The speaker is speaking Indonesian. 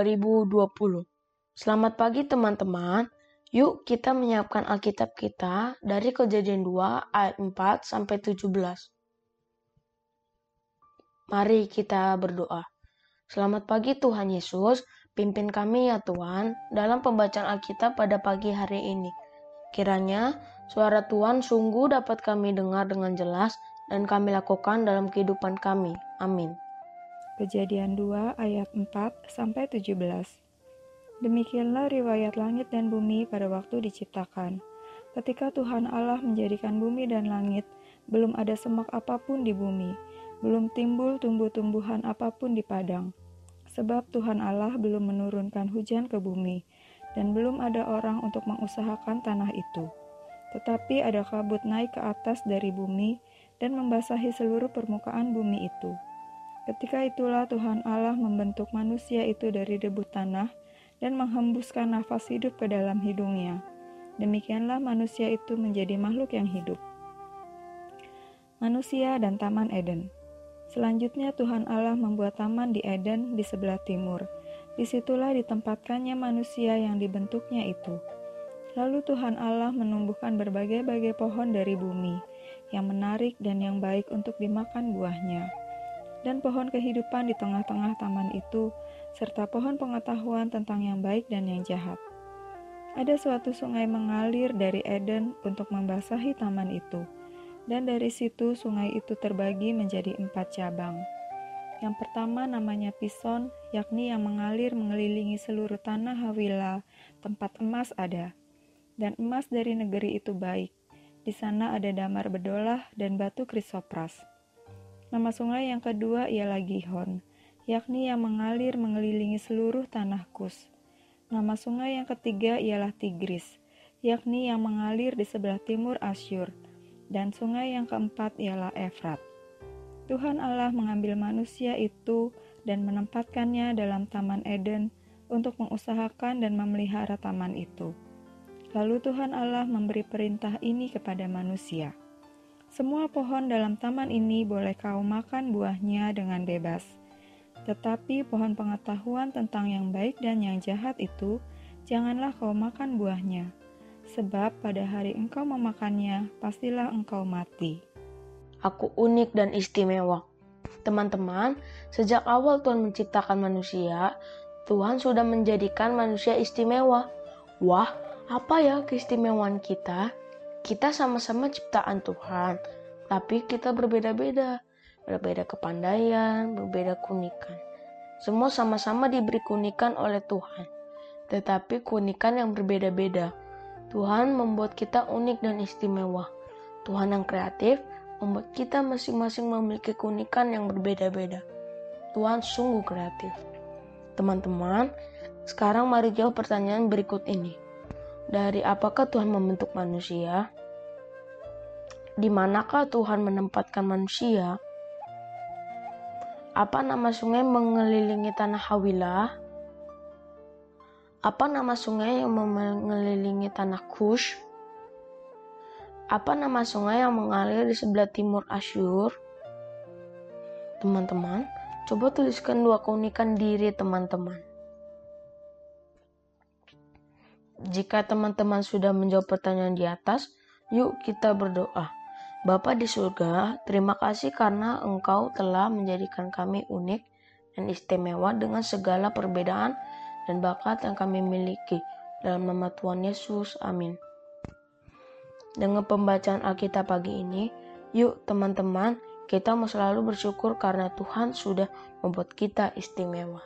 2 Juli 2020. Selamat pagi teman-teman. Yuk kita menyiapkan Alkitab kita dari Kejadian 2 ayat 4 sampai 17. Mari kita berdoa. Selamat pagi Tuhan Yesus, pimpin kami ya Tuhan dalam pembacaan Alkitab pada pagi hari ini. Kiranya suara Tuhan sungguh dapat kami dengar dengan jelas dan kami lakukan dalam kehidupan kami. Amin. Kejadian 2 ayat 4 sampai 17. Demikianlah riwayat langit dan bumi pada waktu diciptakan. Ketika Tuhan Allah menjadikan bumi dan langit, belum ada semak apa pun di bumi, belum timbul tumbuh-tumbuhan apa pun di padang. Sebab Tuhan Allah belum menurunkan hujan ke bumi, dan belum ada orang untuk mengusahakan tanah itu. Tetapi ada kabut naik ke atas dari bumi dan membasahi seluruh permukaan bumi itu. Ketika itulah Tuhan Allah membentuk manusia itu dari debu tanah dan menghembuskan nafas hidup ke dalam hidungnya. Demikianlah manusia itu menjadi makhluk yang hidup. Manusia dan Taman Eden. Selanjutnya Tuhan Allah membuat taman di Eden di sebelah timur. Di situlah ditempatkannya manusia yang dibentuknya itu. Lalu Tuhan Allah menumbuhkan berbagai-bagai pohon dari bumi, yang menarik dan yang baik untuk dimakan buahnya dan pohon kehidupan di tengah-tengah taman itu, serta pohon pengetahuan tentang yang baik dan yang jahat. Ada suatu sungai mengalir dari Eden untuk membasahi taman itu, dan dari situ sungai itu terbagi menjadi empat cabang. Yang pertama namanya Pison, yakni yang mengalir mengelilingi seluruh tanah Hawila, tempat emas ada. Dan emas dari negeri itu baik. Di sana ada damar bedolah dan batu krisopras. Nama sungai yang kedua ialah Gihon, yakni yang mengalir mengelilingi seluruh tanah Kus. Nama sungai yang ketiga ialah Tigris, yakni yang mengalir di sebelah timur Asyur. Dan sungai yang keempat ialah Efrat. Tuhan Allah mengambil manusia itu dan menempatkannya dalam Taman Eden untuk mengusahakan dan memelihara taman itu. Lalu Tuhan Allah memberi perintah ini kepada manusia. Semua pohon dalam taman ini boleh kau makan buahnya dengan bebas. Tetapi pohon pengetahuan tentang yang baik dan yang jahat itu, janganlah kau makan buahnya. Sebab pada hari engkau memakannya, pastilah engkau mati. Aku unik dan istimewa. Teman-teman, sejak awal Tuhan menciptakan manusia, Tuhan sudah menjadikan manusia istimewa. Wah, apa ya keistimewaan kita? Kita sama-sama ciptaan Tuhan, tapi kita berbeda-beda. Berbeda kepandaian, berbeda keunikan. Semua sama-sama diberi keunikan oleh Tuhan, tetapi keunikan yang berbeda-beda. Tuhan membuat kita unik dan istimewa. Tuhan yang kreatif membuat kita masing-masing memiliki keunikan yang berbeda-beda. Tuhan sungguh kreatif. Teman-teman, sekarang mari jawab pertanyaan berikut ini. Dari apakah Tuhan membentuk manusia? Di manakah Tuhan menempatkan manusia? Apa nama sungai mengelilingi tanah Hawilah? Apa nama sungai yang mengelilingi tanah Kush? Apa nama sungai yang mengalir di sebelah timur Asyur? Teman-teman, coba tuliskan dua keunikan diri teman-teman. Jika teman-teman sudah menjawab pertanyaan di atas, yuk kita berdoa. Bapa di surga, terima kasih karena Engkau telah menjadikan kami unik dan istimewa dengan segala perbedaan dan bakat yang kami miliki. Dalam nama Tuhan Yesus, amin. Dengan pembacaan Alkitab pagi ini, yuk teman-teman, kita mau selalu bersyukur karena Tuhan sudah membuat kita istimewa.